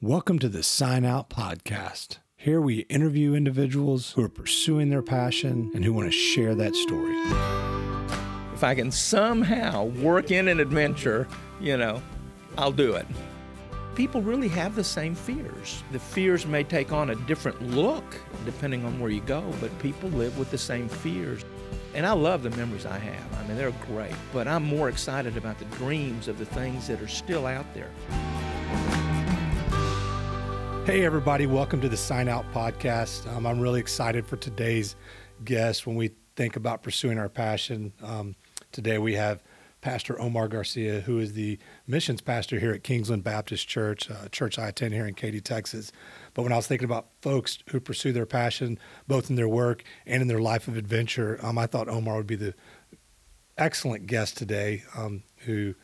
Welcome to the Sign Out Podcast. Here we interview individuals who are pursuing their passion and who want to share that story. If I can somehow work in an adventure, you know, I'll do it. People really have the same fears. The fears may take on a different look depending on where you go, but people live with the same fears. And I love the memories I have. I mean, they're great, but I'm more excited about the dreams of the things that are still out there. Hey, everybody, welcome to the Sign Out Podcast. Um, I'm really excited for today's guest when we think about pursuing our passion. Um, today we have Pastor Omar Garcia, who is the missions pastor here at Kingsland Baptist Church, a church I attend here in Katy, Texas. But when I was thinking about folks who pursue their passion, both in their work and in their life of adventure, um, I thought Omar would be the excellent guest today, um, who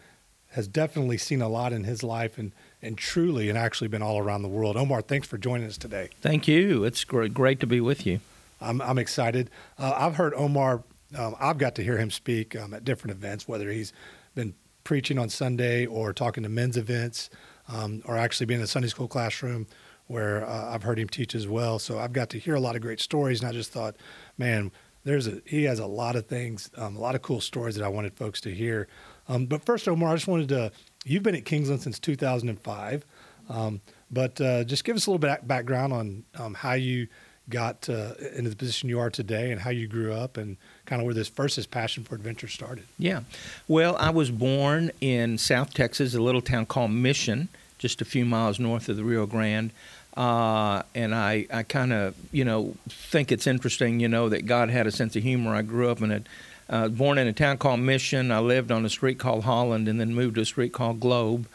has definitely seen a lot in his life and and truly and actually been all around the world. Omar, thanks for joining us today. Thank you. It's great, great to be with you. I'm, I'm excited. Uh, I've heard Omar, um, I've got to hear him speak um, at different events, whether he's been preaching on Sunday or talking to men's events um, or actually being in a Sunday school classroom where uh, I've heard him teach as well. So I've got to hear a lot of great stories, and I just thought, man, there's a he has a lot of things, um, a lot of cool stories that I wanted folks to hear. Um, but first, Omar, I just wanted to You've been at Kingsland since 2005, um, but uh, just give us a little bit background on um, how you got uh, into the position you are today and how you grew up and kind of where this first this passion for adventure started. Yeah. Well, I was born in South Texas, a little town called Mission, just a few miles north of the Rio Grande. Uh, and I, I kind of, you know, think it's interesting, you know, that God had a sense of humor. I grew up in a uh, born in a town called Mission. I lived on a street called Holland, and then moved to a street called Globe.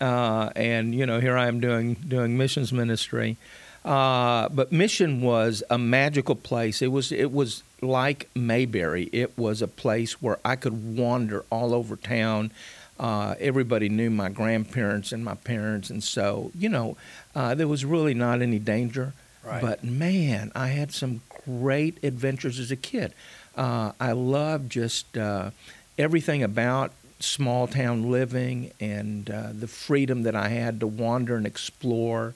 Uh, and you know, here I am doing doing missions ministry. Uh, but Mission was a magical place. It was it was like Mayberry. It was a place where I could wander all over town. Uh, everybody knew my grandparents and my parents, and so you know, uh, there was really not any danger. Right. But man, I had some great adventures as a kid. Uh, I love just uh, everything about small town living and uh, the freedom that I had to wander and explore.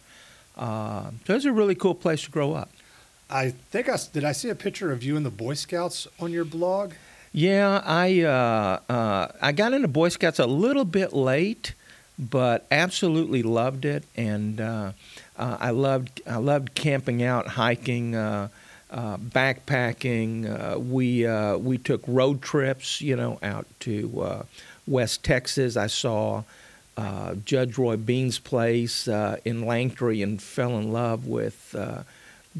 Uh, so it was a really cool place to grow up. I think I did. I see a picture of you in the Boy Scouts on your blog. Yeah, I uh, uh, I got into Boy Scouts a little bit late, but absolutely loved it, and I loved I loved camping out, hiking. Uh, backpacking. Uh, we uh, we took road trips, you know, out to uh, West Texas. I saw uh, Judge Roy Bean's place in Langtry and fell in love with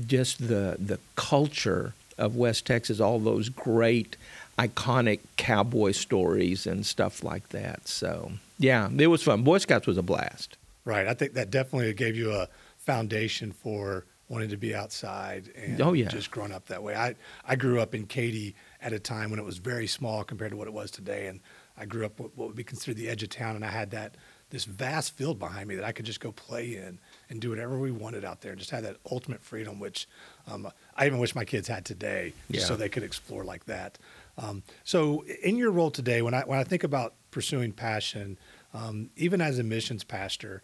just the the culture of West Texas. All those great, iconic cowboy stories and stuff like that. So yeah, it was fun. Boy Scouts was a blast. Right. I think that definitely gave you a foundation for wanted to be outside and oh, yeah. just growing up that way. I, I grew up in Katy at a time when it was very small compared to what it was today. And I grew up what would be considered the edge of town. And I had that, this vast field behind me that I could just go play in and do whatever we wanted out there and just had that ultimate freedom, which um, I even wish my kids had today just yeah. so they could explore like that. Um, so in your role today, when I, when I think about pursuing passion, um, even as a missions pastor,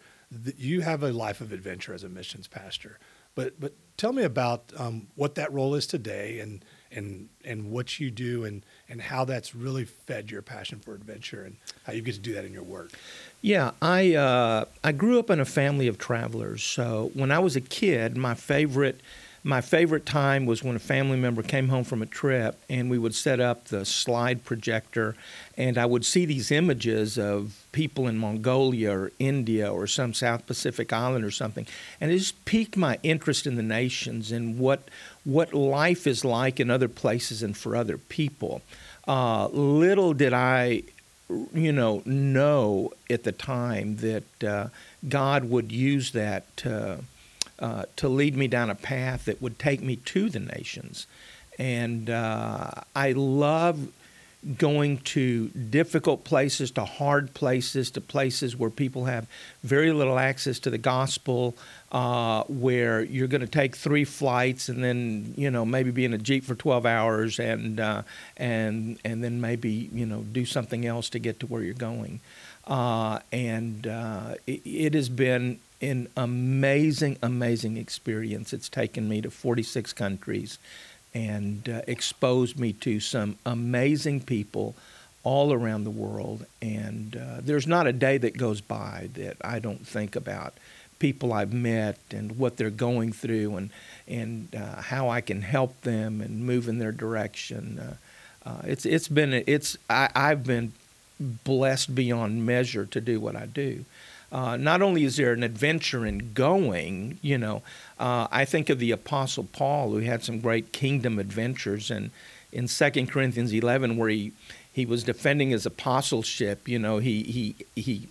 you have a life of adventure as a missions pastor. But but tell me about um, what that role is today and and and what you do and and how that's really fed your passion for adventure and how you get to do that in your work. Yeah, I uh, I grew up in a family of travelers. So when I was a kid, my favorite my favorite time was when a family member came home from a trip and we would set up the slide projector and I would see these images of people in Mongolia or India or some South Pacific island or something. And it just piqued my interest in the nations and what, what life is like in other places and for other people. Uh, little did I you know, know at the time that uh, God would use that to, uh, to lead me down a path that would take me to the nations. And uh, I love going to difficult places, to hard places, to places where people have very little access to the gospel, uh, where you're going to take three flights and then you know maybe be in a jeep for 12 hours and uh, and and then maybe you know do something else to get to where you're going. Uh, and it, it, has been an amazing, amazing experience. It's taken me to 46 countries and uh, exposed me to some amazing people all around the world. And uh, there's not a day that goes by that I don't think about people I've met and what they're going through and and uh, how I can help them and move in their direction. Uh, uh, it's it's been it's I, I've been blessed beyond measure to do what I do. Uh, not only is there an adventure in going, you know, uh, I think of the Apostle Paul who had some great kingdom adventures, and in Second Corinthians 11, where he he was defending his apostleship, you know, he he he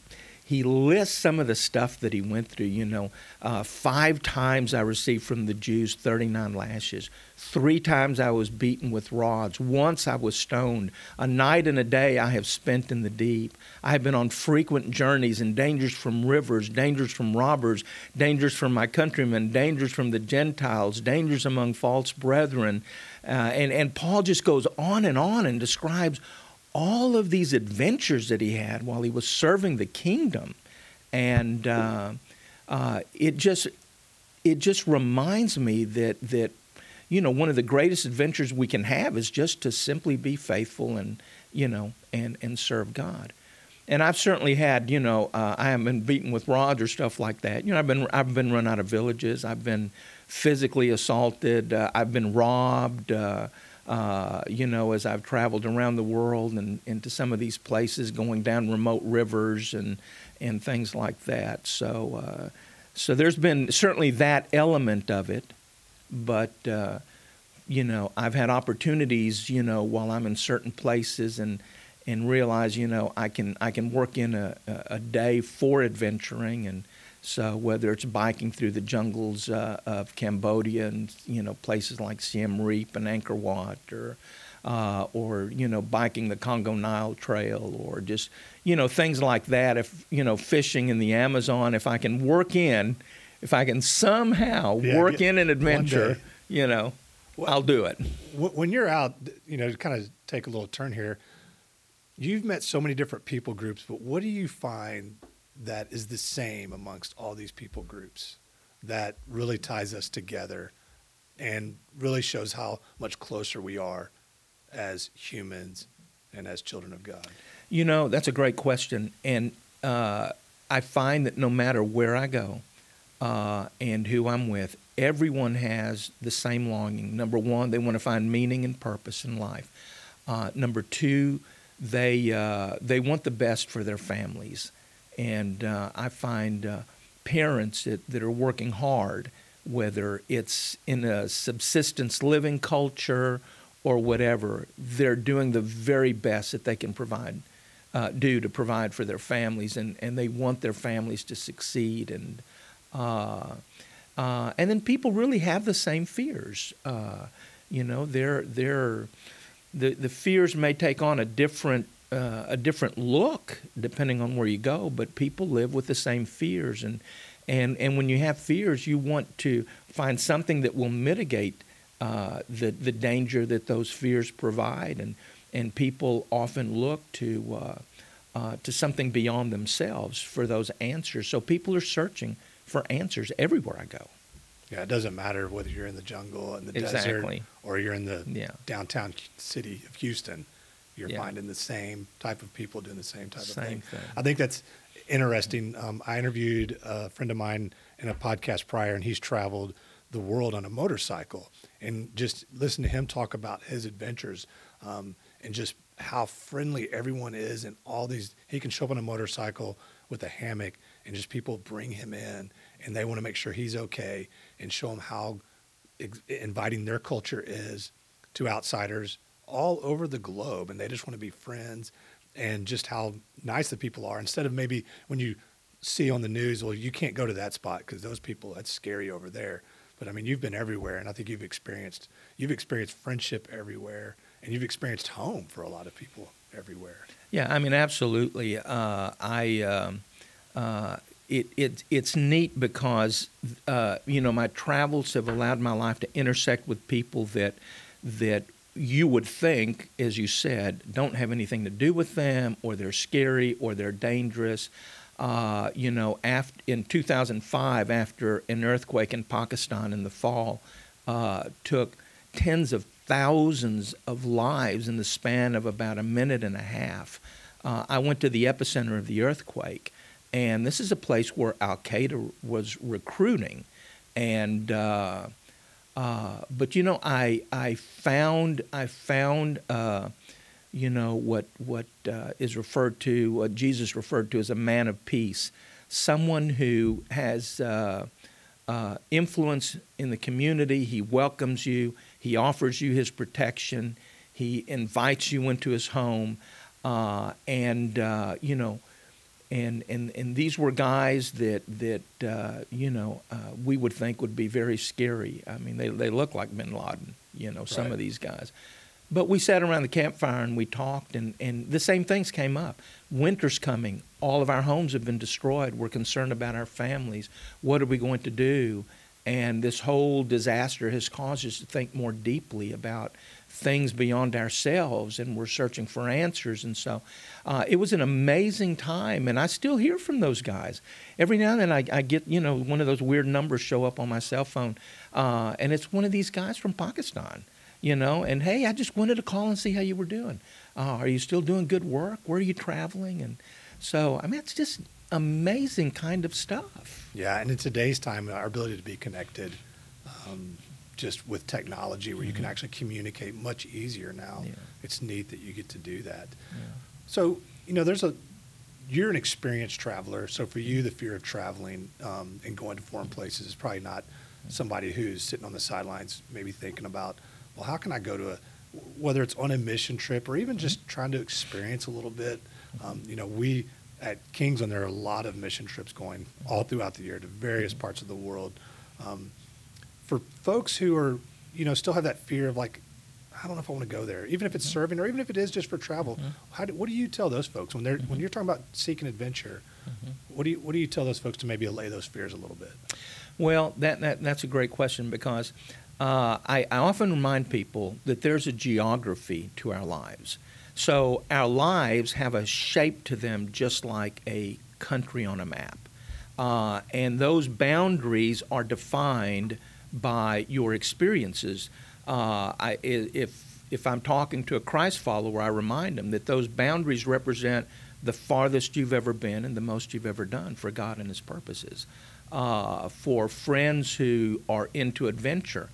he lists some of the stuff that he went through. You know, uh, five times I received from the Jews 39 lashes. Three times I was beaten with rods. Once I was stoned. A night and a day I have spent in the deep. I have been on frequent journeys and dangers from rivers, dangers from robbers, dangers from my countrymen, dangers from the Gentiles, dangers among false brethren. Uh, and, and Paul just goes on and on and describes all of these adventures that he had while he was serving the kingdom, and uh, uh, it just it just reminds me that that you know one of the greatest adventures we can have is just to simply be faithful and you know and and serve God. And I've certainly had, you know, uh, I have been beaten with rods or stuff like that. You know, I've been I've been run out of villages. I've been physically assaulted. Uh, I've been robbed. Uh, uh, you know, as I've traveled around the world and into some of these places, going down remote rivers and and things like that. So, uh, so there's been certainly that element of it, but uh, you know, I've had opportunities, you know, while I'm in certain places and and realize, you know, I can I can work in a, a day for adventuring and so whether it's biking through the jungles uh, of Cambodia and you know places like Siem Reap and Angkor Wat, or uh, or you know biking the Congo Nile Trail, or just you know things like that. If you know fishing in the Amazon, if I can work in, if I can somehow yeah, work in an adventure, you know, well, I'll do it. When you're out, you know, to kind of take a little turn here, you've met so many different people groups, but what do you find that is the same amongst all these people groups that really ties us together and really shows how much closer we are as humans and as children of God? You know, that's a great question. And uh, I find that no matter where I go uh, and who I'm with, everyone has the same longing. Number one, they want to find meaning and purpose in life. Uh, number two, they, uh, they want the best for their families. And uh, I find uh, parents that, that are working hard, whether it's in a subsistence living culture or whatever, they're doing the very best that they can provide, uh, do to provide for their families, and, and they want their families to succeed. And uh, uh, and then people really have the same fears. Uh, you know, they're they're the the fears may take on a different uh, a different look depending on where you go, but people live with the same fears. And, and, and when you have fears, you want to find something that will mitigate uh, the, the danger that those fears provide. And, and people often look to, uh, uh, to something beyond themselves for those answers. So people are searching for answers everywhere I go. Yeah, it doesn't matter whether you're in the jungle in the exactly. desert or you're in the yeah. downtown city of Houston you're yeah. finding the same type of people doing the same type same of thing. thing. I think that's interesting. Um, I interviewed a friend of mine in a podcast prior, and he's traveled the world on a motorcycle, and just listen to him talk about his adventures um, and just how friendly everyone is, and all these. He can show up on a motorcycle with a hammock, and just people bring him in, and they want to make sure he's okay, and show him how ex- inviting their culture is to outsiders all over the globe and they just want to be friends and just how nice the people are instead of maybe when you see on the news well you can't go to that spot because those people that's scary over there. But i mean you've been everywhere and i think you've experienced you've experienced friendship everywhere and you've experienced home for a lot of people everywhere. Yeah i mean absolutely uh, i um, uh, it, it, it's neat because uh, you know my travels have allowed my life to intersect with people that that you would think, as you said, don't have anything to do with them, or they're scary, or they're dangerous. Uh, you know, after, in 2005, after an earthquake in Pakistan in the fall uh, took tens of thousands of lives in the span of about a minute and a half, uh, I went to the epicenter of the earthquake. And this is a place where Al Qaeda was recruiting. And uh, uh, but you know, I I found I found uh, you know what what uh, is referred to what Jesus referred to as a man of peace, someone who has uh, uh, influence in the community. He welcomes you. He offers you his protection. He invites you into his home, and you know and and and these were guys that that uh, you know uh, we would think would be very scary. I mean, they they look like Bin Laden, you know, some right. of these guys. But we sat around the campfire and we talked, and, and the same things came up. Winter's coming. All of our homes have been destroyed. We're concerned about our families. What are we going to do? And this whole disaster has caused us to think more deeply about things beyond ourselves, and we're searching for answers. And so uh, it was an amazing time, and I still hear from those guys. Every now and then I, I get, you know, one of those weird numbers show up on my cell phone, uh, and it's one of these guys from Pakistan, you know, and hey, I just wanted to call and see how you were doing. Uh, are you still doing good work? Where are you traveling? And so, I mean, it's just amazing kind of stuff. Yeah, and in today's time, our ability to be connected, um, just with technology, where mm-hmm. you can mm-hmm. actually communicate much easier now. Yeah. It's neat that you get to do that. Yeah. So, you know, there's a you're an experienced traveler. So for you, the fear of traveling um, and going to foreign places is probably not somebody who's sitting on the sidelines, maybe thinking about, well, how can I go to a whether it's on a mission trip or even mm-hmm. just trying to experience a little bit. Um, you know, we at Kingsland there are a lot of mission trips going all throughout the year to various mm-hmm. parts of the world. Um, for folks who are, you know, still have that fear of like, I don't know if I want to go there, even if it's mm-hmm. serving or even if it is just for travel. Mm-hmm. How do, what do you tell those folks when they're mm-hmm. when you're talking about seeking adventure? Mm-hmm. What do you what do you tell those folks to maybe allay those fears a little bit? Well, that, that that's a great question because uh, I, I often remind people that there's a geography to our lives. So our lives have a shape to them just like a country on a map. Uh, and those boundaries are defined by your experiences. Uh, I, if if I'm talking to a Christ follower, I remind them that those boundaries represent the farthest you've ever been and the most you've ever done for God and His purposes. Uh, for friends who are into adventure,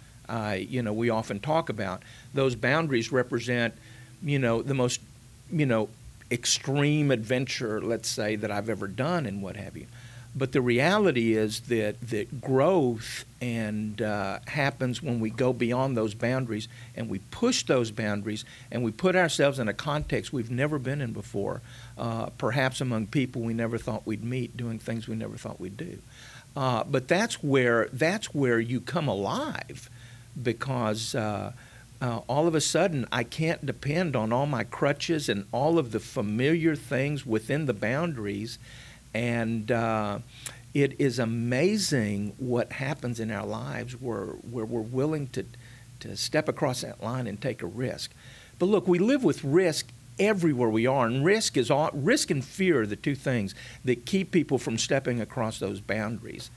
you know, we often talk about those boundaries represent, you know, the most, you know, extreme adventure, let's say, that I've ever done and what have you. But the reality is that, that growth and uh, happens when we go beyond those boundaries and we push those boundaries and we put ourselves in a context we've never been in before, uh, perhaps among people we never thought we'd meet, doing things we never thought we'd do. Uh, but that's where that's where you come alive, because uh, uh, all of a sudden I can't depend on all my crutches and all of the familiar things within the boundaries and uh, it is amazing what happens in our lives where, where we're willing to, to step across that line and take a risk. But look, we live with risk everywhere we are, and risk is all, risk and fear are the two things that keep people from stepping across those boundaries.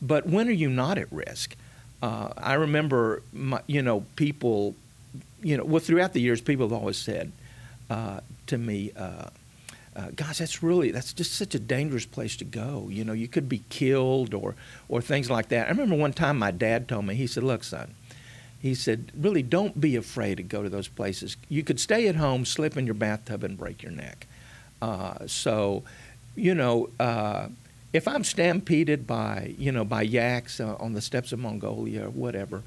But when are you not at risk? Uh, I remember, my, you know, people, you know, well, throughout the years, people have always said uh, to me, uh, uh, gosh, that's really that's just such a dangerous place to go. You know, you could be killed or or things like that. I remember one time my dad told me. He said, "Look, son." He said, "Really, don't be afraid to go to those places. You could stay at home, slip in your bathtub, and break your neck." Uh, so, you know, uh, if I'm stampeded by you know by yaks uh, on the steppes of Mongolia or whatever,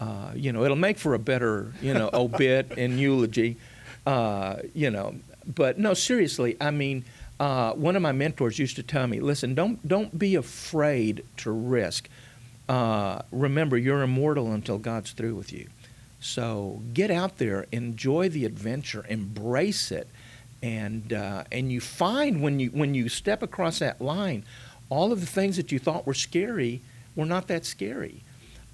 uh, you know, it'll make for a better you know obit and eulogy. Uh, you know, but no, seriously, I mean, uh, one of my mentors used to tell me, listen, don't, don't be afraid to risk. Uh, remember, you're immortal until God's through with you. So get out there, enjoy the adventure, embrace it, and uh, and you find when you when you step across that line, all of the things that you thought were scary were not that scary.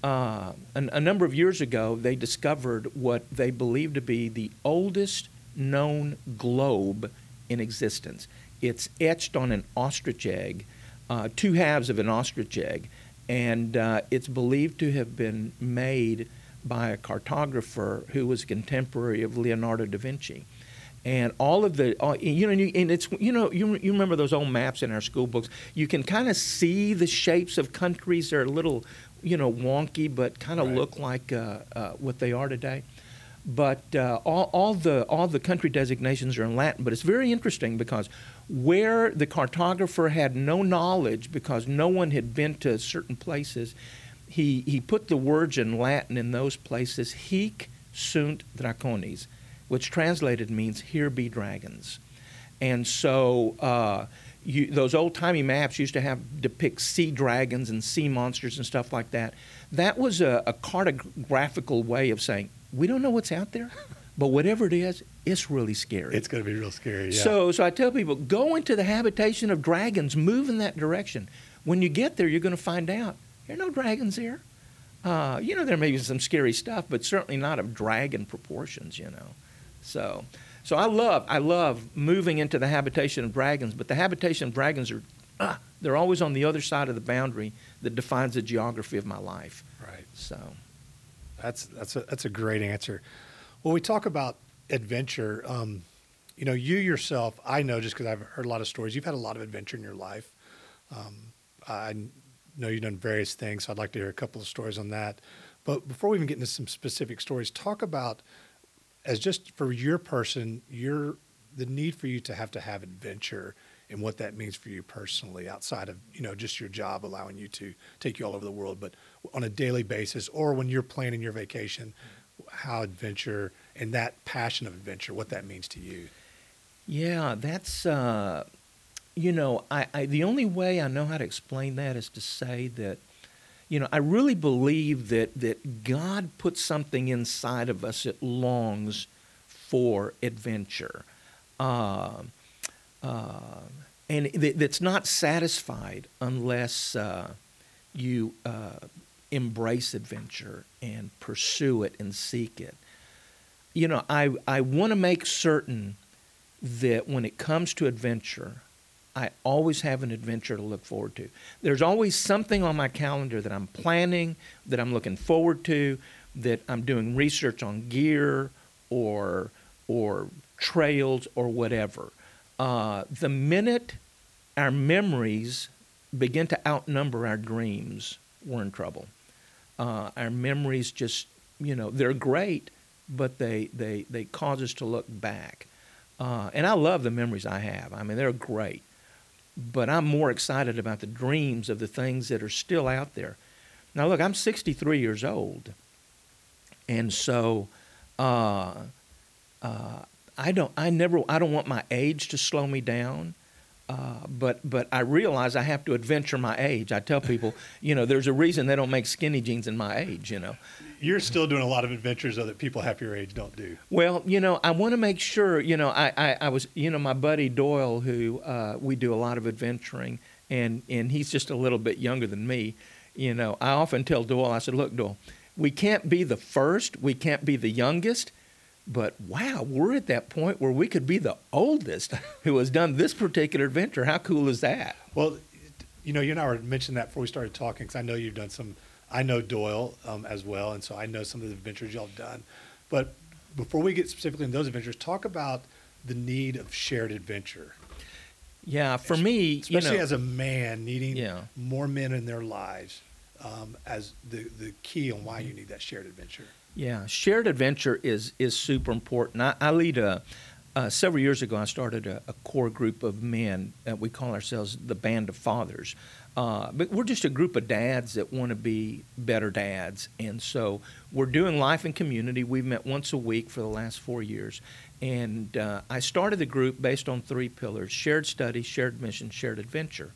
Uh, a, a number of years ago, they discovered what they believed to be the oldest known globe in existence. It's etched on an ostrich egg, uh, two halves of an ostrich egg, and uh, it's believed to have been made by a cartographer who was a contemporary of Leonardo da Vinci. And all of the, all, you know, and it's, you know, you, you remember those old maps in our school books. You can kind of see the shapes of countries. They're a little, you know, wonky, but kind of Right. look like uh, uh, what they are today. But uh, all, all the all the country designations are in Latin. But it's very interesting because where the cartographer had no knowledge because no one had been to certain places, he he put the words in Latin in those places. Hic sunt dracones, which translated means "here be dragons," and so. Uh, you, those old timey maps used to have depict sea dragons and sea monsters and stuff like that. That was a, a cartographical way of saying we don't know what's out there, but whatever it is, it's really scary. It's going to be real scary. Yeah. So, so I tell people, go into the habitation of dragons, move in that direction. When you get there, you're going to find out there are no dragons here. Uh, you know, there may be some scary stuff, but certainly not of dragon proportions. You know, so, so I love, I love moving into the habitation of dragons. But the habitation of dragons are, ah, they're always on the other side of the boundary that defines the geography of my life. right. So, That's that's a that's a great answer. Well, we talk about adventure. Um, you know, you yourself, I know just because I've heard a lot of stories. You've had a lot of adventure in your life. Um, I know you've done various things, so I'd like to hear a couple of stories on that. But before we even get into some specific stories, talk about as just for your person, your the need for you to have to have adventure and what that means for you personally outside of you know just your job allowing you to take you all over the world but on a daily basis or when you're planning your vacation how adventure and that passion of adventure what that means to you? Yeah, that's uh, you know, I, I the only way I know how to explain that is to say that, you know, I really believe that that God puts something inside of us that longs for adventure, uh, uh, and that, that's not satisfied unless uh, you uh, embrace adventure and pursue it and seek it. You know, I I want to make certain that when it comes to adventure, I always have an adventure to look forward to. There's always something on my calendar that I'm planning, that I'm looking forward to, that I'm doing research on gear or or trails or whatever. Uh, the minute our memories begin to outnumber our dreams, we're in trouble. Uh, our memories just, you know, they're great, but they, they, they cause us to look back. Uh, and I love the memories I have. I mean, they're great. But I'm more excited about the dreams of the things that are still out there. Now, look, I'm 63 years old. And so uh, uh, I don't, I never, I don't want my age to slow me down. Uh, but but I realize I have to adventure my age. I tell people, you know, there's a reason they don't make skinny jeans in my age. You know, you're still doing a lot of adventures though that people half your age don't do well, you know, I want to make sure. You know, I, I, I was, you know, my buddy Doyle, who uh, we do a lot of adventuring, and and he's just a little bit younger than me. You know, I often tell Doyle, I said, look, Doyle, we can't be the first, we can't be the youngest, but wow, we're at that point where we could be the oldest who has done this particular adventure. How cool is that? Well, you know, you and I were mentioning that before we started talking because I know you've done some. I know Doyle um, as well, and so I know some of the adventures y'all have done. But before we get specifically in those adventures, talk about the need of shared adventure, Yeah, for me, especially you know, as a man needing Yeah. more men in their lives um, as the the key on Mm-hmm. why you need that shared adventure. Yeah, shared adventure is is super important. I, I lead a. Uh, several years ago, I started a, a core group of men. Uh, we call ourselves the Band of Fathers. Uh, but we're just a group of dads that want to be better dads. And so we're doing life in community. We've met once a week for the last four years. And uh, I started the group based on three pillars shared study, shared mission, shared adventure.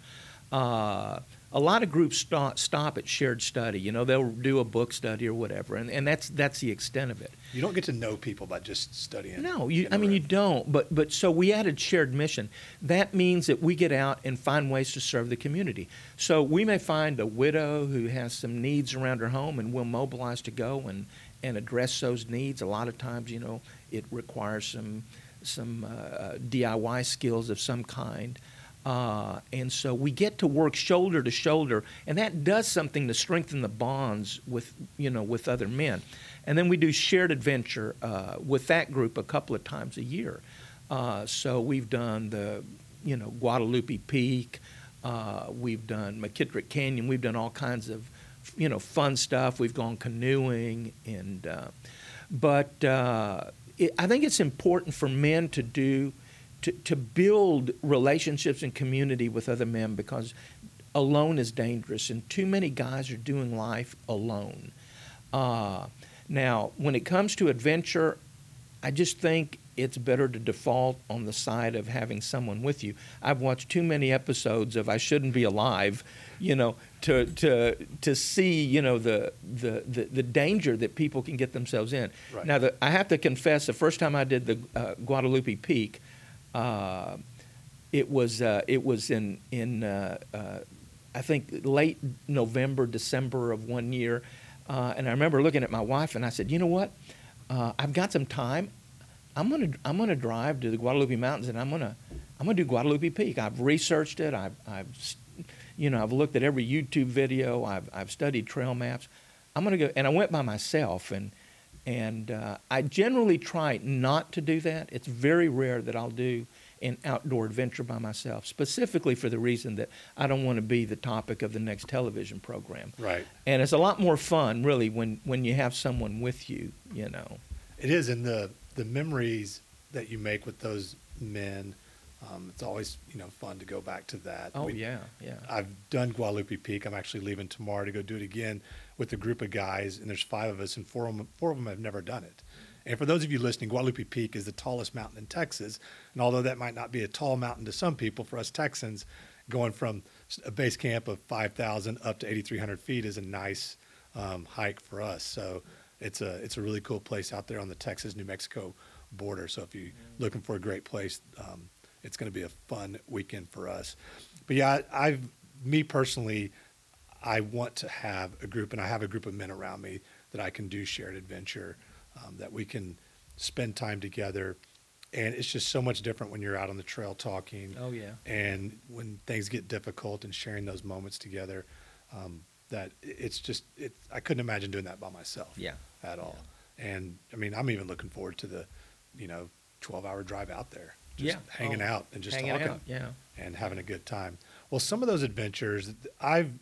Uh, a lot of groups stop, stop at shared study. You know, they'll do a book study or whatever, and, and that's that's the extent of it. You don't get to know people by just studying. No, you, I mean you don't. But but so we added shared mission. That means that we get out and find ways to serve the community. So we may find a widow who has some needs around her home, and we'll mobilize to go and and address those needs. A lot of times, you know, it requires some some uh, DIY skills of some kind. Uh, and so we get to work shoulder to shoulder, and that does something to strengthen the bonds with you know with other men. And then we do shared adventure uh, with that group a couple of times a year. Uh, so we've done the you know Guadalupe Peak, uh, we've done McKittrick Canyon, we've done all kinds of you know fun stuff. We've gone canoeing, and uh, but uh, it, I think it's important for men to do to, to build relationships and community with other men because alone is dangerous, and too many guys are doing life alone. Uh, now, when it comes to adventure, I just think it's better to default on the side of having someone with you. I've watched too many episodes of I Shouldn't Be Alive, you know, to to to see, you know, the the the, the danger that people can get themselves in. Right. Now, the, I have to confess, the first time I did the uh, Guadalupe Peak, uh, it was uh, it was in in uh, uh, I think late November, December of one year, and I remember looking at my wife and I said, you know what, I've got some time. I'm gonna I'm gonna drive to the Guadalupe Mountains and I'm gonna I'm gonna do Guadalupe Peak. I've researched it. I've I've you know I've looked at every YouTube video. I've I've studied trail maps. I'm gonna go and I went by myself and and uh, I generally try not to do that. It's very rare that I'll do an outdoor adventure by myself, specifically for the reason that I don't want to be the topic of the next television program. Right. And it's a lot more fun, really, when, when you have someone with you, you know. It is, and the the memories that you make with those men, um, it's always you know fun to go back to that. Oh, We- yeah, yeah. I've done Guadalupe Peak. I'm actually leaving tomorrow to go do it again with a group of guys, and there's five of us, and four of them, four of them have never done it. And for those of you listening, Guadalupe Peak is the tallest mountain in Texas, and although that might not be a tall mountain to some people, for us Texans, going from a base camp of 5,000 up to 8,300 feet is a nice um, hike for us. So it's a it's a really cool place out there on the Texas New Mexico border. So if you're looking for a great place, um, it's going to be a fun weekend for us. But yeah, I, I've me personally, I want to have a group, and I have a group of men around me that I can do shared adventure, um, that we can spend time together. And it's just so much different when you're out on the trail talking Oh, yeah. and when things get difficult and sharing those moments together. Um, that it's just it. I couldn't imagine doing that by myself Yeah. at all. And I mean, I'm even looking forward to the, you know, 12 hour drive out there, just Yeah. hanging Oh, out and just talking out, yeah. and having a good time. Well, some of those adventures, I've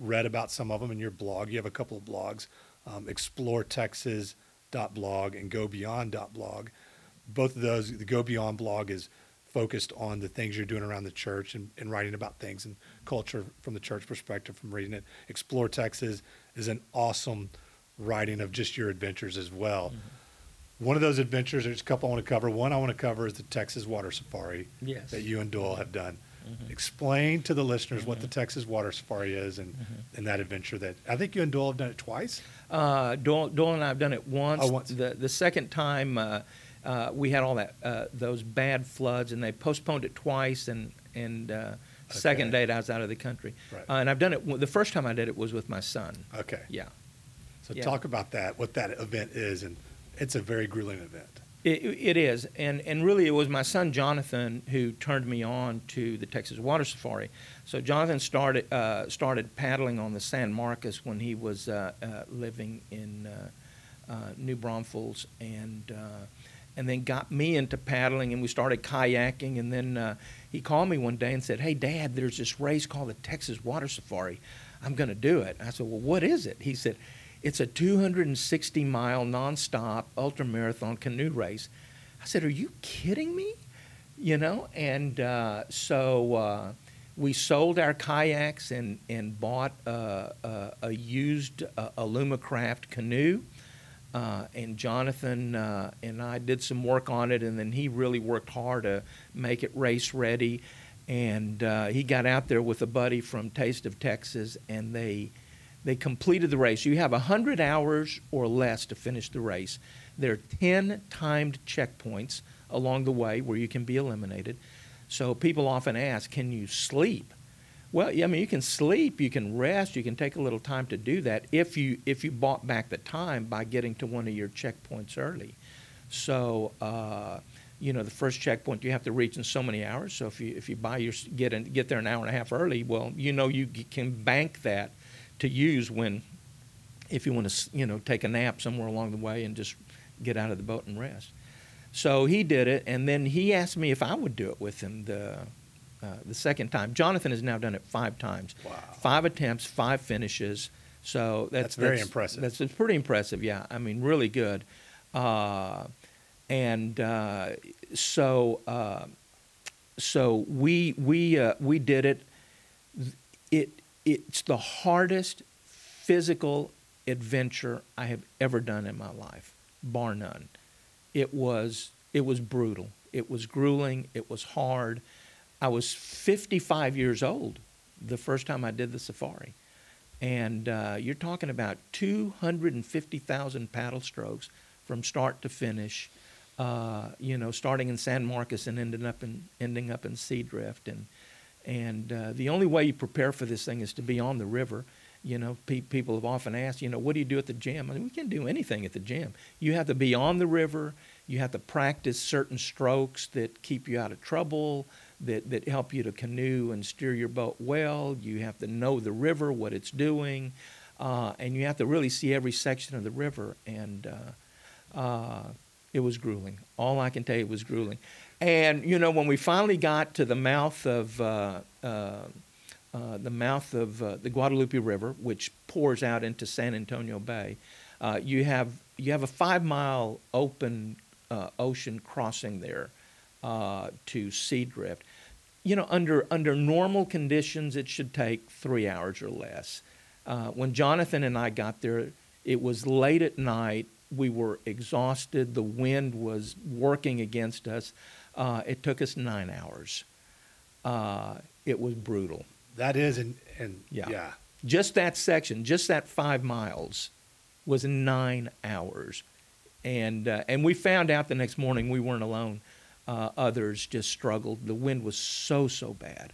read about some of them in your blog. You have a couple of blogs, um, exploretexas.blog and gobeyond.blog. Both of those, the Go Beyond blog is focused on the things you're doing around the church and, and writing about things and culture from the church perspective from reading it. Explore Texas is an awesome writing of just your adventures as well. One of those adventures, there's a couple I want to cover. One I want to cover is the Texas Water Safari Yes. that you and Doyle have done. Mhm. Explain to the listeners what the Mhm. Texas Water Safari is and, Mhm. and that adventure that I think you and Doyle have done it twice. Uh, Doyle, Doyle and I have done it once. Oh, once. The the second time uh, uh, we had all that uh, those bad floods, and they postponed it twice. And and uh, second Okay. date I was out of the country. Right. Uh, and I've done it. The first time I did it was with my son. Okay. Yeah. So Yeah. talk about that, what that event is, and it's a very grueling event. It, it is, and and really, it was my son Jonathan who turned me on to the Texas Water Safari. So Jonathan started uh, started paddling on the San Marcos when he was uh, uh, living in uh, uh, New Braunfels, and uh, and then got me into paddling, and we started kayaking, and then he called me one day and said, "Hey, Dad, there's this race called the Texas Water Safari. I'm going to do it." I said, "Well, what is it?" He said. It's a 260 mile nonstop ultra marathon canoe race. I said, Are you kidding me? You know, and uh, so uh, we sold our kayaks and, and bought uh, uh, a used uh, Alumacraft canoe. Uh, and Jonathan and I did some work on it, and then he really worked hard to make it race ready. And he got out there with a buddy from Taste of Texas, and they they completed the race. You have 100 hours or less to finish the race. There are 10 timed checkpoints along the way where you can be eliminated. So people often ask, can you sleep? Well, I mean, you can sleep, you can rest, you can take a little time to do that if you if you bought back the time by getting to one of your checkpoints early. So uh, you know, the first checkpoint you have to reach in so many hours. So if you if you buy your get in, get there an hour and a half early, well, you know you can bank that to use when if you want to you know take a nap somewhere along the way and just get out of the boat and rest. So he did it, and then he asked me if I would do it with him the uh, the second time. Jonathan has now done it five times, Wow. five attempts, five finishes. So that's, That's very impressive. That's it's pretty impressive. Yeah, I mean, really good. Uh, and uh, so uh, so we we uh, we did it. It it's the hardest physical adventure I have ever done in my life, bar none. It was it was brutal. It was grueling. It was hard. I was 55 years old the first time I did the safari, and uh, you're talking about 250,000 paddle strokes from start to finish. Uh, you know, starting in San Marcos and ending up in ending up in Seadrift, and and uh, the only way you prepare for this thing is to be on the river. You know, pe- people have often asked, you know, what do you do at the gym? I mean, we can't do anything at the gym. You have to be on the river. You have to practice certain strokes that keep you out of trouble, that, that help you to canoe and steer your boat well. You have to know the river, what it's doing, uh, and you have to really see every section of the river. And uh, uh, it was grueling. All I can tell you was grueling. And you know, when we finally got to the mouth of uh, uh, uh, the mouth of uh, the Guadalupe River, which pours out into San Antonio Bay, uh, you have you have a five mile open uh, ocean crossing there to Seadrift. You know, under under normal conditions, it should take three hours or less. When Jonathan and I got there, it was late at night. We were exhausted. The wind was working against us. Uh, it took us nine hours. Uh, it was brutal. That is, and and Yeah. yeah. Just that section, just that five miles, was nine hours, and uh, and we found out the next morning we weren't alone. Uh, others just struggled. The wind was so so bad,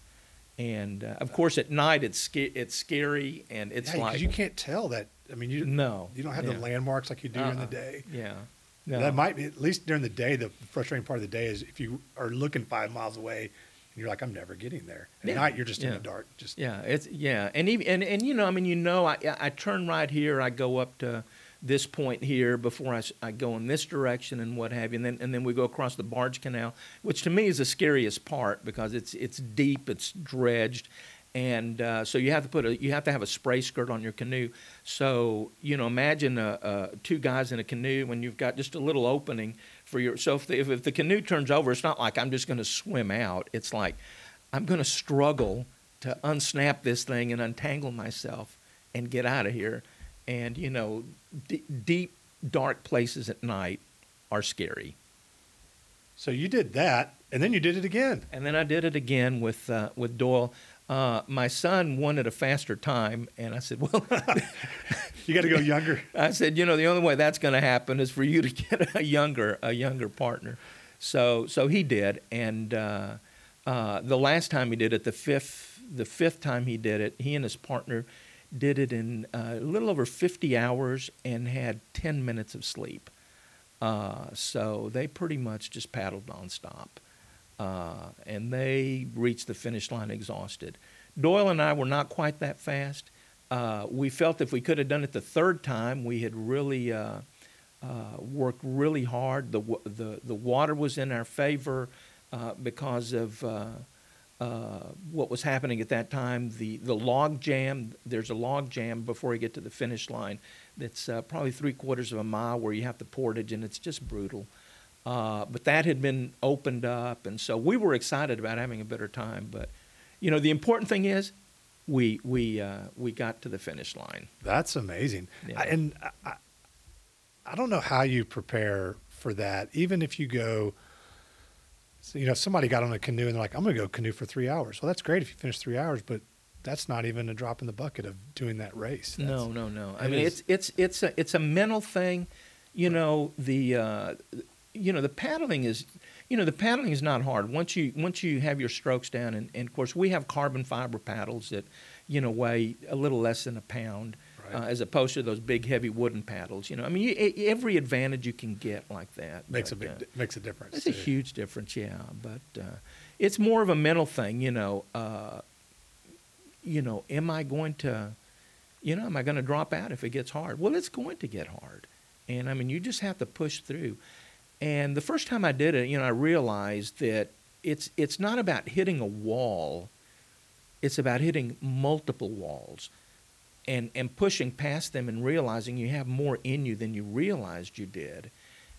and uh, of course at night it's sca- it's scary and it's yeah, like you can't tell that. I mean, you no, you don't have yeah. the landmarks like you do during the Uh-uh. day. Yeah, no. That might be at least during the day. The frustrating part of the day is if you are looking five miles away and you're like, I'm never getting there. At Yeah. night, you're just in the dark. Just Yeah, it's yeah, and even and, and you know, I mean, you know, I I turn right here, I go up to this point here before I, I go in this direction and what have you, and then and then we go across the barge canal, which to me is the scariest part because it's it's deep, it's dredged, and uh, so you have to put a you have to have a spray skirt on your canoe. So you know, imagine uh, uh, two guys in a canoe when you've got just a little opening for your. So if the, if, if the canoe turns over, it's not like I'm just going to swim out. It's like I'm going to struggle to unsnap this thing and untangle myself and get out of here. And you know, d- deep, dark places at night are scary. so you did that, and then you did it again. And then I did it again with uh, with Doyle. Uh, my son wanted a faster time, and I said, "Well, You got to go younger. I said, you know, the only way that's going to happen is for you to get a younger a younger partner." So so he did, and uh, uh, the last time he did it, the fifth the fifth time he did it, he and his partner did it in uh, a little over 50 hours and had 10 minutes of sleep. Uh, so they pretty much just paddled nonstop. Uh, and they reached the finish line exhausted. Doyle and I were not quite that fast. Uh, we felt if we could have done it the third time, we had really uh, uh, worked really hard. The, the, the water was in our favor uh, because of uh, what was happening at that time. The, the log jam, there's a log jam before you get to the finish line that's probably three quarters of a mile where you have the portage, and it's just brutal. Uh, but that had been opened up, and so we were excited about having a better time. But you know, the important thing is we we uh, we got to the finish line. That's amazing. Yeah. I, and I, I, don't know how you prepare for that. Even if you go, so, you know, if somebody got on a canoe and they're like, I'm going to go canoe for three hours. Well, that's great if you finish three hours, but that's not even a drop in the bucket of doing that race. That's- No, no, no. I mean, is- it's it's it's a it's a mental thing. You know the uh, you know the paddling is you know the paddling is not hard once you once you have your strokes down and, and of course we have carbon fiber paddles that you know weigh a little less than a pound Right. uh, as opposed to those big heavy wooden paddles. You know, I mean, you, every advantage you can get like that Makes a big uh, makes a difference. it's a huge difference, yeah. But uh, it's more of a mental thing, you know. Uh, you know, am I going to, you know, am I going to drop out if it gets hard? Well, it's going to get hard, and I mean, you just have to push through. And the first time I did it, you know, I realized that it's it's not about hitting a wall; it's about hitting multiple walls. And, and pushing past them and realizing you have more in you than you realized you did.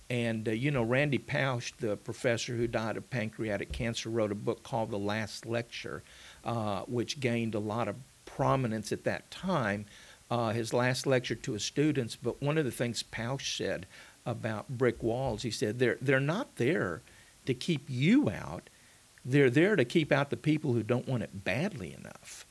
And, uh, you know, Randy Pausch, the professor who died of pancreatic cancer, wrote a book called The Last Lecture, uh, which gained a lot of prominence at that time. Uh, his last lecture to his students, but one of the things Pausch said about brick walls, he said, they're, they're not there to keep you out, they're there to keep out the people who don't want it badly enough.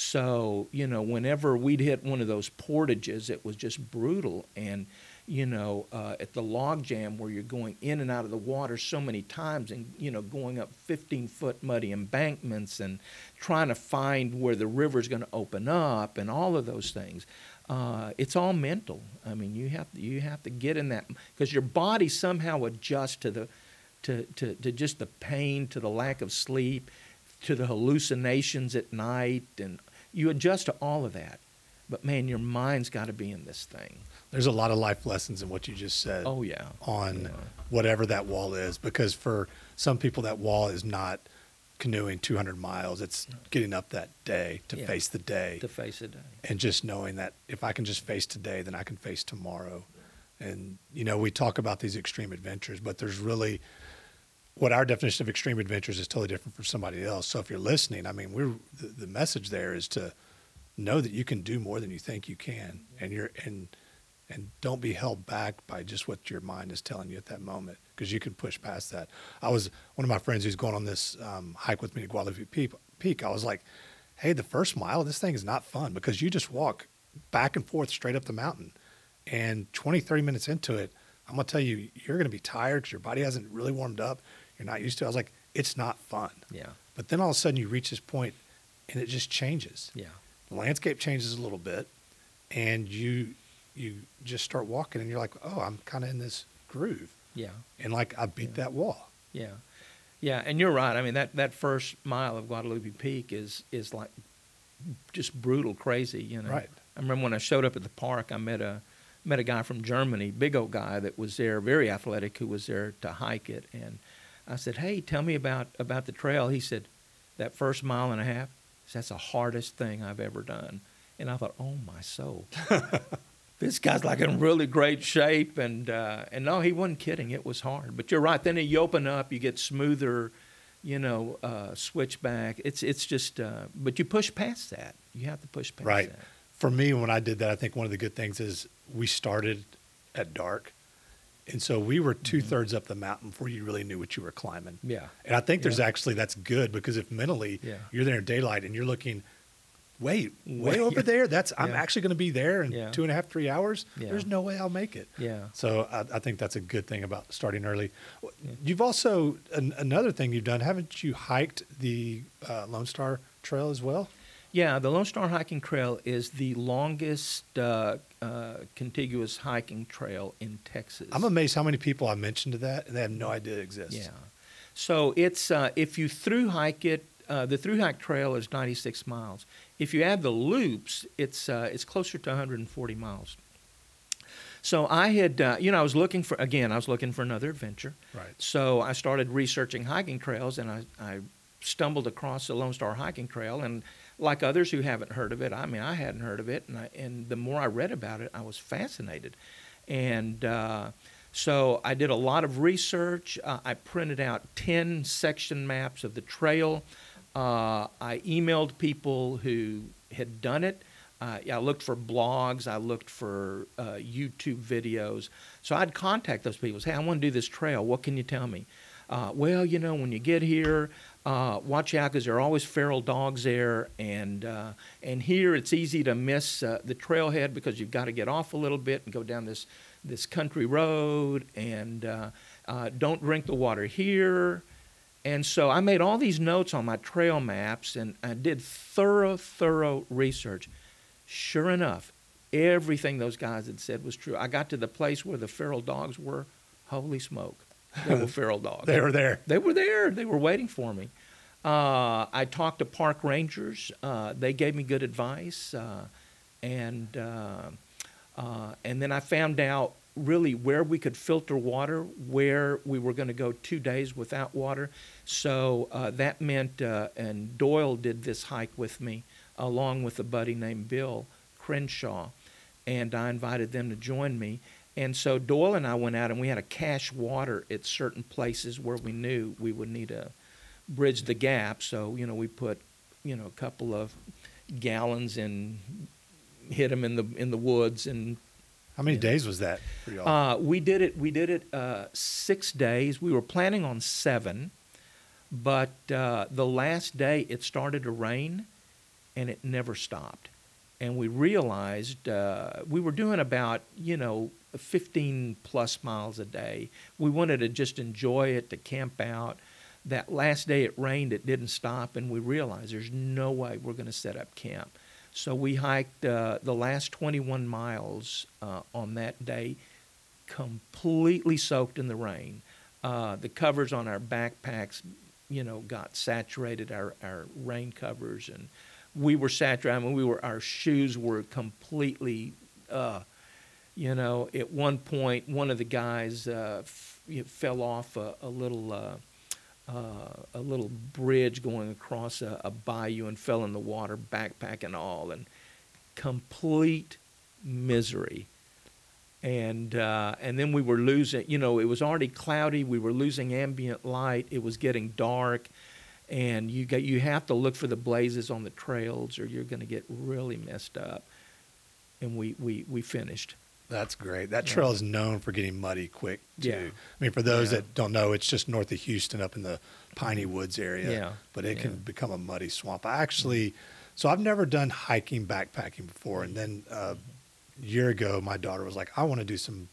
So, you know, whenever we'd hit one of those portages, it was just brutal. And, you know, uh, at the log jam where you're going in and out of the water so many times and, you know, going up 15 foot muddy embankments and trying to find where the river's going to open up and all of those things. Uh, it's all mental. I mean, you have to, you have to get in that because your body somehow adjusts to the to, to, to just the pain, to the lack of sleep, to the hallucinations at night, and you adjust to all of that. But man, your mind's got to be in this thing. There's a lot of life lessons in what you just said. Oh yeah. on Yeah. whatever that wall is because for some people that wall is not canoeing 200 miles it's getting up that day to Yeah. face the day To face a day. and just knowing that if i can just face today then i can face tomorrow and you know we talk about these extreme adventures but there's really what our definition of extreme adventures is totally different from somebody else so if you're listening i mean we're the, the message there is to know that you can do more than you think you can and you're and and don't be held back by just what your mind is telling you at that moment because you can push past that i was one of my friends who's going on this um, hike with me to guadalupe peak, i was like hey the first mile of this thing is not fun because you just walk back and forth straight up the mountain and 20 30 minutes into it i'm going to tell you you're going to be tired because your body hasn't really warmed up you're not used to it i was like it's not fun Yeah. but then all of a sudden you reach this point and it just changes Yeah. the landscape changes a little bit and you you just start walking and you're like oh i'm kind of in this groove Yeah. and like i beat Yeah. that wall Yeah. Yeah, and you're right. I mean that, that first mile of Guadalupe Peak is is like just brutal crazy, you know. Right. I remember when I showed up at the park, I met a met a guy from Germany, big old guy that was there, very athletic, who was there to hike it. And I said, "Hey, tell me about about the trail." He said, "That first mile and a half, that's the hardest thing I've ever done." And I thought, "Oh my soul." this guy's like in really great shape, and uh, and no, he wasn't kidding. It was hard, but you're right. Then you open up, you get smoother, you know, uh, switchback. It's it's just, uh, but you push past that. You have to push past right that. for me when i did that i think one of the good things is we started at dark and so we were 2 thirds up the mountain before you really knew what you were climbing Yeah. and i think there's Yeah. actually that's good because if mentally Yeah. you're there in daylight and you're looking wait way over there that's i'm Yeah. actually going to be there in Yeah. two and a half three hours there's no way i'll make it Yeah. So I, I think that's a good thing about starting early. You've also an, another thing you've done, haven't you? Hiked the uh, Lone Star Trail as well. Yeah, the Lone Star Hiking Trail is the longest uh, uh, contiguous hiking trail in Texas. I'm amazed how many people I mentioned to that and they have no idea it exists. Yeah. So it's uh, if you through hike it, uh, the through hike trail is 96 miles. If you add the loops, it's uh, it's closer to 140 miles. So I had, uh, you know, I was looking for again. I was looking for another adventure. Right. So I started researching hiking trails, and I, I stumbled across the Lone Star Hiking Trail. And like others who haven't heard of it, I mean, I hadn't heard of it, and I, and the more I read about it, I was fascinated. And uh, so I did a lot of research. Uh, I printed out ten section maps of the trail. Uh, I emailed people who had done it. Uh, I looked for blogs. I looked for uh, YouTube videos. So I'd contact those people. Say, "Hey, I want to do this trail. What can you tell me?" Uh, well, you know, when you get here, uh, watch out because there are always feral dogs there, and uh, and here it's easy to miss uh, the trailhead because you've got to get off a little bit and go down this this country road, and don't drink the water here. And so I made all these notes on my trail maps, and I did thorough, thorough research. Sure enough, everything those guys had said was true. I got to the place where the feral dogs were. Holy smoke, they were feral dogs. They were there. They were there. They were waiting for me. Uh, I talked to park rangers. Uh, they gave me good advice, uh, and uh, uh, and then I found out really where we could filter water, where we were going to go two days without water. So uh, that meant, and Doyle did this hike with me, along with a buddy named Bill Crenshaw, and I invited them to join me. And so Doyle and I went out and we had to cache water at certain places where we knew we would need to bridge the gap. So, you know, we put, you know, a couple of gallons and hit them in the in the woods and how many days was that for y'all? Uh, we did it. We did it uh, six days. We were planning on seven, but uh, the last day it started to rain, and it never stopped. And we realized uh, we were doing about you know 15 plus miles a day. We wanted to just enjoy it, to camp out. That last day it rained, it didn't stop, and we realized there's no way we're going to set up camp. So we hiked uh, the last 21 miles uh, on that day, completely soaked in the rain. Uh, the covers on our backpacks, you know, got saturated, our, our rain covers, and we were saturated. I mean, we were, our shoes were completely, uh, you know, at one point, one of the guys uh, f- fell off a, a little uh, a little bridge going across a, a, bayou and fell in the water, backpack and all, and complete misery. And uh, and then we were losing. You know, it was already cloudy. We were losing ambient light. It was getting dark, and you get you have to look for the blazes on the trails, or you're going to get really messed up. And we we we finished. That's great. That trail is known for getting muddy quick too. Yeah. I mean, for those yeah. that don't know, it's just north of Houston, up in the Piney Mm-hmm. Woods area. Yeah. But it yeah. can become a muddy swamp. I actually, so I've never done hiking, backpacking before, and then uh, a year ago, my daughter was like, "I want to do some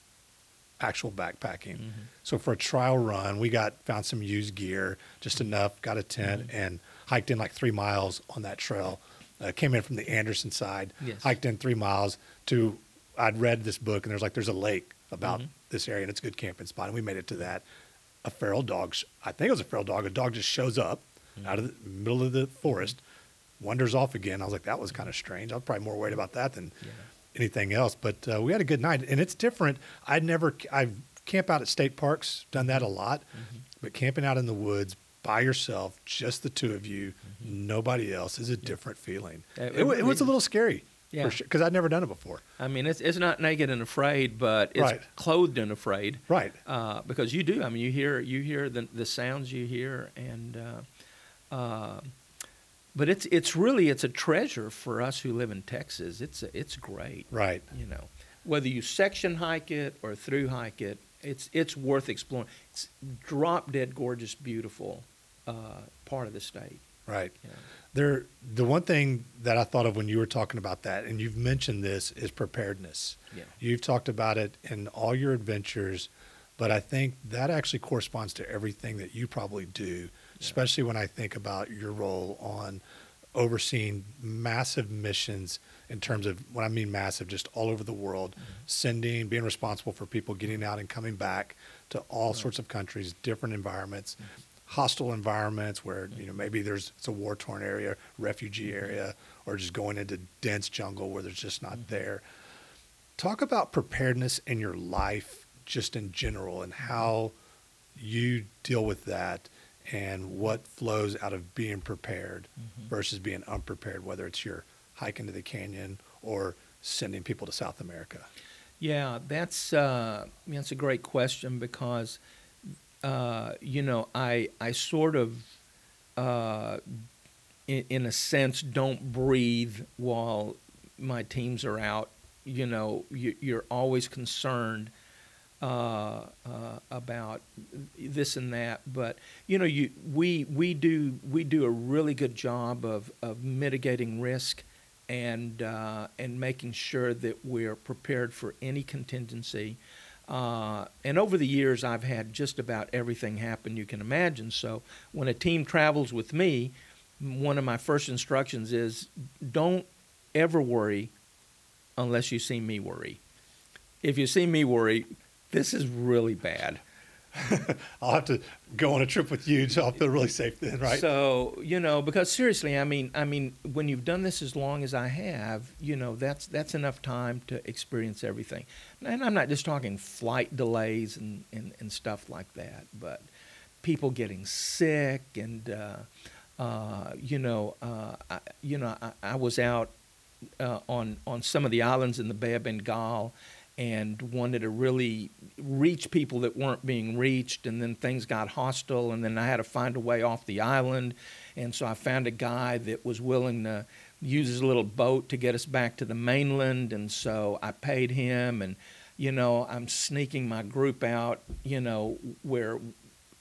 actual backpacking." Mm-hmm. So for a trial run, we got found some used gear, just enough, got a tent, Mm-hmm. and hiked in like three miles on that trail. Uh, came in from the Anderson side, Yes. hiked in three miles to I'd read this book and there's like there's a lake about Mhm. this area and it's a good camping spot and we made it to that. A feral dog, I think it was a feral dog. A dog just shows up out of the middle of the forest, wanders off again. I was like, that was kind of strange. I was probably more worried about that than Yeah. anything else. But uh, we had a good night and it's different. I'd never I've camp out at state parks, done that a lot, but camping out in the woods by yourself, just the two of you, nobody else, is a different feeling. It, it it was a little scary. Yeah. because I'd never done it before. I mean, it's it's not naked and afraid, but it's Right. clothed and afraid. Right. Uh, because you do. I mean, you hear you hear the the sounds you hear, and uh, uh, but it's it's really it's a treasure for us who live in Texas. It's a, it's great. Right. You know, whether you section hike it or through hike it, it's it's worth exploring. It's drop dead gorgeous, beautiful uh, part of the state. Right. You know. There, the one thing that I thought of when you were talking about that, and you've mentioned this, is preparedness. Yeah. You've talked about it in all your adventures, but I think that actually corresponds to everything that you probably do, especially when I think about your role on overseeing massive missions in terms of when I mean massive, just all over the world, Mm-hmm. sending, being responsible for people getting out and coming back to all sorts of countries, different environments, Mm-hmm. Hostile environments where you know maybe there's it's a war torn area, refugee Mm-hmm. area, or just going into dense jungle where there's just not there. Talk about preparedness in your life, just in general, and how you deal with that and what flows out of being prepared versus being unprepared, whether it's your hike into the canyon or sending people to South America. Yeah, that's uh, that's a great question because uh, you know I I sort of uh, in, in a sense don't breathe while my teams are out. You know, you, you're always concerned uh, uh, about this and that, but you know, you we we do we do a really good job of of mitigating risk and uh, and making sure that we're prepared for any contingency. Uh, and over the years, I've had just about everything happen you can imagine. So when a team travels with me, one of my first instructions is don't ever worry unless you see me worry. If you see me worry, this is really bad. I'll have to go on a trip with you, so I'll feel really safe then, right? So you know, because seriously, I mean, I mean, when you've done this as long as I have, you know, that's that's enough time to experience everything. And I'm not just talking flight delays and and, and stuff like that, but people getting sick and uh, uh, you know, uh, I, you know, I, I was out uh, on on some of the islands in the Bay of Bengal and wanted to really reach people that weren't being reached and then things got hostile and then I had to find a way off the island. And so I found a guy that was willing to use his little boat to get us back to the mainland and so I paid him. And you know I'm sneaking my group out you know where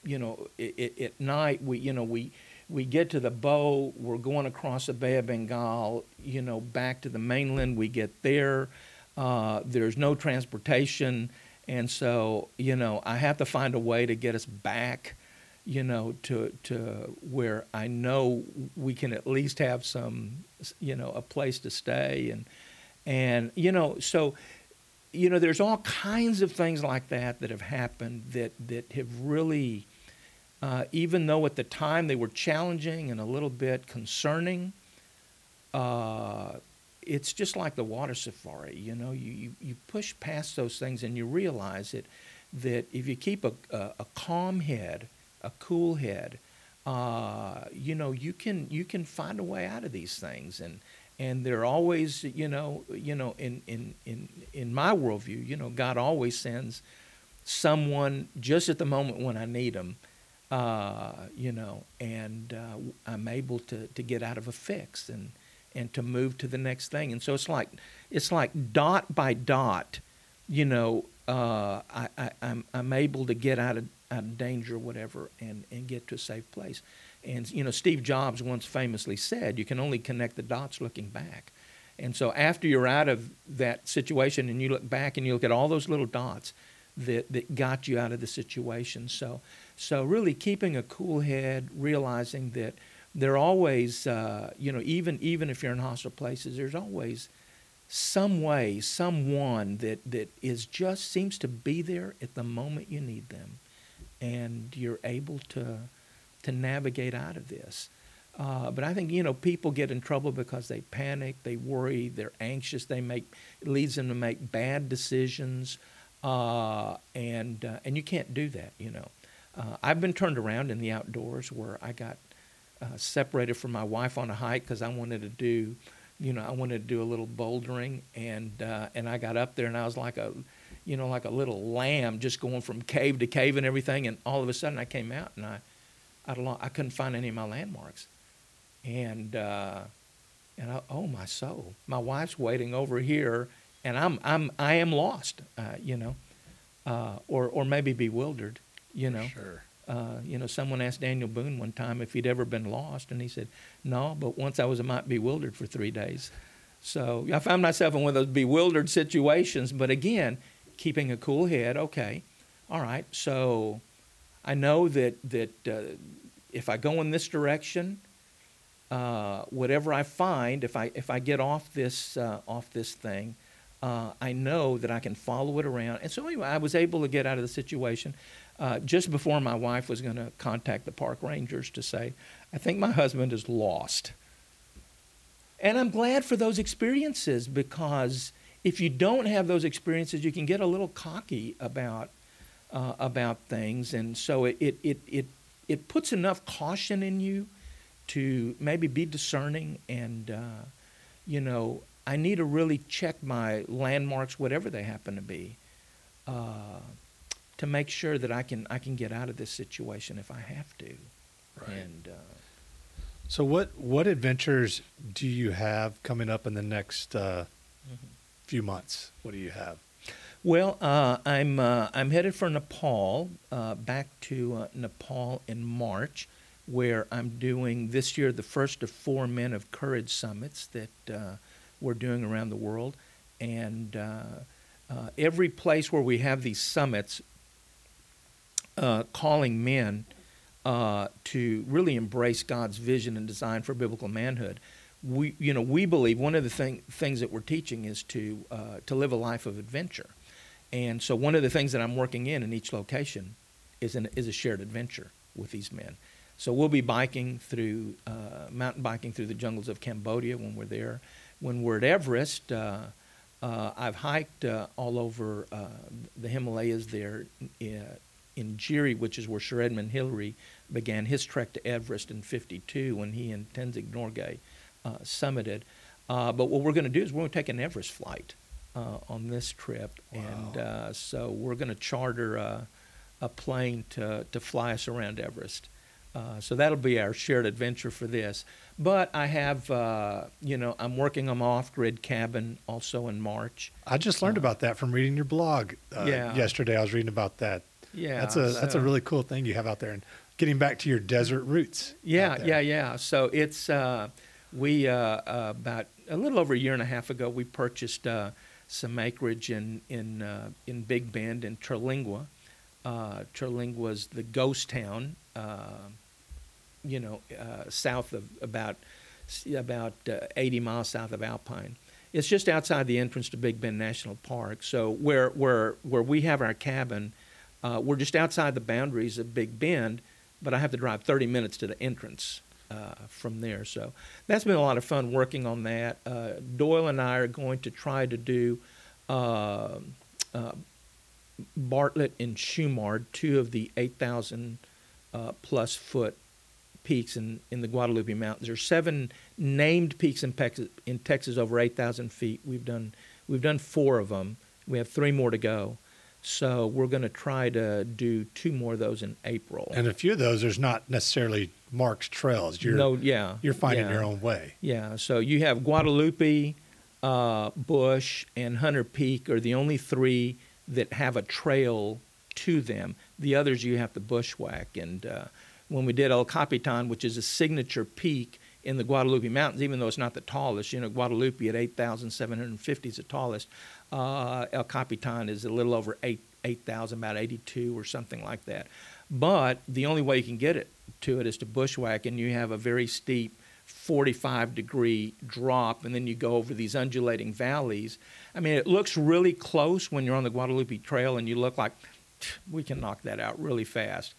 you know at night we you know we we get to the boat we're going across the bay of bengal you know back to the mainland we get there uh, there's no transportation, and so you know I have to find a way to get us back, you know, to to where I know we can at least have some, you know, a place to stay, and and you know so. You know, there's all kinds of things like that that have happened that, that have really, uh, even though at the time they were challenging and a little bit concerning, uh, it's just like the water safari. You know, you, you, you push past those things and you realize it, that if you keep a, a, a calm head, a cool head, uh, you know, you can you can find a way out of these things, and and they're always, you know, you know, in in in in my worldview, you know, God always sends someone just at the moment when I need them, uh, you know, and uh, I'm able to to get out of a fix and and to move to the next thing. And so it's like it's like dot by dot, you know, uh, I, I, I'm I'm able to get out of, out of danger whatever and, and get to a safe place. And you know, Steve Jobs once famously said, "You can only connect the dots looking back." And so after you're out of that situation and you look back and you look at all those little dots that that got you out of the situation. So so really keeping a cool head, realizing that there always, uh, you know, even even if you're in hostile places, there's always some way, someone that that is just seems to be there at the moment you need them, and you're able to to navigate out of this. Uh, but I think you know people get in trouble because they panic, they worry, they're anxious. They make it leads them to make bad decisions, uh, and uh, and you can't do that. You know, uh, I've been turned around in the outdoors where I got uh, separated from my wife on a hike because I wanted to do, you know, I wanted to do a little bouldering, and uh, and I got up there and I was like a, you know, like a little lamb just going from cave to cave and everything, and all of a sudden I came out and I, I, I couldn't find any of my landmarks, and uh, and I, oh my soul, my wife's waiting over here, and I'm I'm I am lost, uh, you know, uh, or or maybe bewildered, you know. Sure. Uh, you know, someone asked Daniel Boone one time if he'd ever been lost, and he said, "No, but once I was a mite bewildered for three days." So I found myself in one of those bewildered situations. But again, keeping a cool head. Okay, all right. So I know that that uh, if I go in this direction, uh, whatever I find, if I if I get off this uh, off this thing, uh, I know that I can follow it around. And so anyway, I was able to get out of the situation uh, just before my wife was going to contact the park rangers to say, I think my husband is lost. And I'm glad for those experiences because if you don't have those experiences, you can get a little cocky about uh, about things, and so it, it it it it puts enough caution in you to maybe be discerning and uh, you know I need to really check my landmarks, whatever they happen to be. Uh, to make sure that I can I can get out of this situation if I have to. Right. And uh, so, what what adventures do you have coming up in the next uh, mm-hmm. few months? What do you have? Well, uh, I'm uh, I'm headed for Nepal, uh, back to uh, Nepal in March, where I'm doing this year the first of four Men of Courage summits that we're doing around the world, and every place where we have these summits, uh, calling men uh, to really embrace God's vision and design for biblical manhood. we you know we believe one of the thing, things that we're teaching is to uh, to live a life of adventure, and so one of the things that I'm working in in each location is an is a shared adventure with these men. So we'll be biking through uh, mountain biking through the jungles of Cambodia when we're there. When we're at Everest, uh, uh, I've hiked uh, all over uh, the Himalayas there in, Jiri, which is where Sir Edmund Hillary began his trek to Everest in '52 when he and Tenzing Norgay uh, summited. but what we're going to do is we're going to take an Everest flight on this trip, Wow. and so we're going to charter a plane to, to fly us around Everest. Uh, so that'll be our shared adventure for this. But I have, uh, you know, I'm working on my off-grid cabin also in March. I just learned Uh, about that from reading your blog uh, Yeah. yesterday. I was reading about that. Yeah, that's a that's a really cool thing you have out there, and getting back to your desert roots. Yeah, yeah, yeah. So it's uh, we uh, uh, about a little over a year and a half ago we purchased uh, some acreage in in uh, in Big Bend in Terlingua. Uh, Terlingua is the ghost town, uh, you know, uh, south of about about uh, 80 miles south of Alpine. It's just outside the entrance to Big Bend National Park. So where where where we have our cabin, uh, we're just outside the boundaries of Big Bend, but I have to drive 30 minutes to the entrance uh, from there. So that's been a lot of fun working on that. Uh, Doyle and I are going to try to do uh, uh, Bartlett and Shumard, two of the 8,000 uh, plus foot peaks in, in the Guadalupe Mountains. There's seven named peaks in Texas, in Texas over 8,000 feet. We've done we've done four of them. We have three more to go. So we're going to try to do two more of those in April. And a few of those, there's not necessarily marked trails. You're no, yeah, you're finding yeah. your own way. Yeah, so you have Guadalupe, uh, Bush, and Hunter Peak are the only three that have a trail to them. The others you have to bushwhack. And uh, when we did El Capitan, which is a signature peak in the Guadalupe Mountains, even though it's not the tallest, you know, Guadalupe at 8,750 is the tallest. Uh, El Capitan is a little over 8 8,000, about 82 or something like that. But the only way you can get it to it is to bushwhack, and you have a very steep 45 degree drop, and then you go over these undulating valleys. I mean, it looks really close when you're on the Guadalupe Trail, and you look like we can knock that out really fast.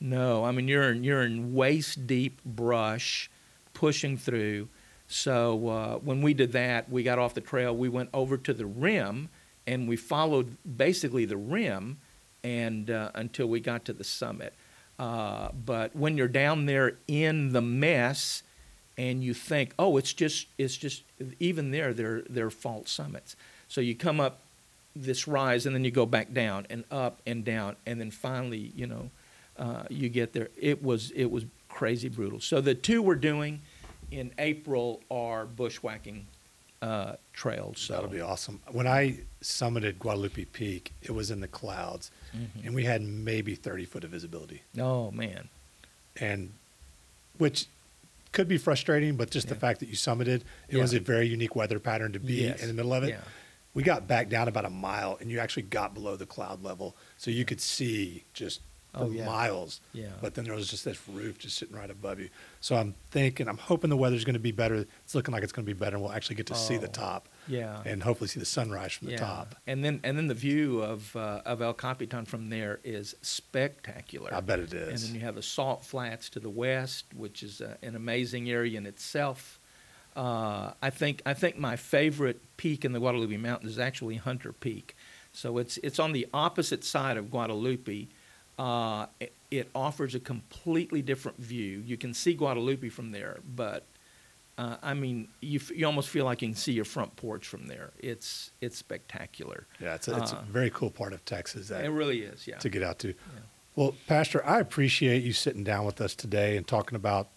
No, I mean you're in, you're in waist deep brush, pushing through. So uh, when we did that, we got off the trail. We went over to the rim, and we followed basically the rim, and uh, until we got to the summit. Uh, but when you're down there in the mess, and you think, oh, it's just it's just even there, they're they're false summits. So you come up this rise, and then you go back down and up and down, and then finally, you know, uh, you get there. It was it was crazy brutal. So the two we're doing in April are bushwhacking uh, trails. So That'll be awesome. When I summited Guadalupe Peak, it was in the clouds, Mhm. and we had maybe 30 foot of visibility, Oh man, and which could be frustrating, but just the fact that you summited, it Yeah. was a very unique weather pattern to be Yes. in the middle of it. Yeah. We got back down about a mile, and you actually got below the cloud level, so you could see just Oh, yeah. miles. Yeah. But then there was just this roof just sitting right above you. So I'm thinking, I'm hoping the weather's going to be better. It's looking like it's going to be better, and we'll actually get to see the Oh, top yeah. and hopefully see the sunrise from the top. And then and then the view of uh, of El Capitan from there is spectacular. I bet it is. And then you have the Salt Flats to the west, which is uh, an amazing area in itself. Uh, I think I think my favorite peak in the Guadalupe Mountains is actually Hunter Peak. So it's it's on the opposite side of Guadalupe. Uh, it, it offers a completely different view. You can see Guadalupe from there, but uh, I mean, you f- you almost feel like you can see your front porch from there. It's it's spectacular. yeah, it's a, it's a uh, very cool part of Texas that, It really is. Yeah. to get out to. Yeah. Well, Pastor, I appreciate you sitting down with us today and talking about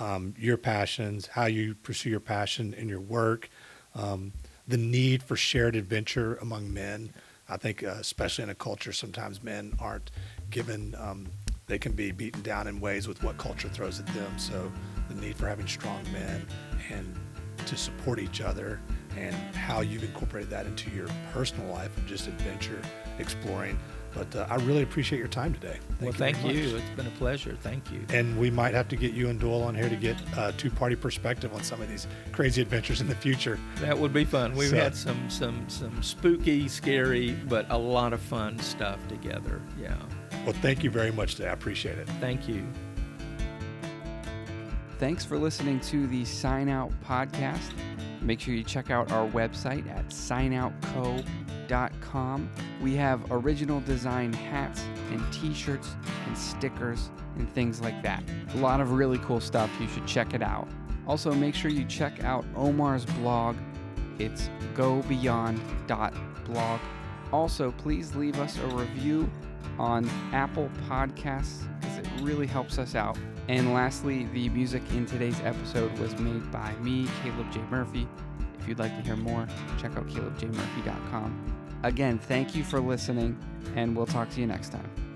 um, your passions, how you pursue your passion in your work, um, the need for shared adventure among men. I think, uh, especially in a culture, sometimes men aren't given, um, they can be beaten down in ways with what culture throws at them. So, the need for having strong men and to support each other, and how you've incorporated that into your personal life and just adventure, exploring. But uh, I really appreciate your time today. Thank well, you thank very you. It's been a pleasure. Thank you. And we might have to get you and Doyle on here to get a two party perspective on some of these crazy adventures in the future. That would be fun. We've So- had some some some spooky, scary, but a lot of fun stuff together. Yeah. Well, thank you very much today. I appreciate it. Thank you. Thanks for listening to the Sign Out podcast. Make sure you check out our website at signoutco.com. We have original design hats and t shirts and stickers and things like that. A lot of really cool stuff. You should check it out. Also, make sure you check out Omar's blog. It's gobeyond.blog. Also, please leave us a review on Apple Podcasts because it really helps us out. And lastly, the music in today's episode was made by me, Caleb J. Murphy. If you'd like to hear more, check out calebjmurphy.com. Again, thank you for listening, and we'll talk to you next time.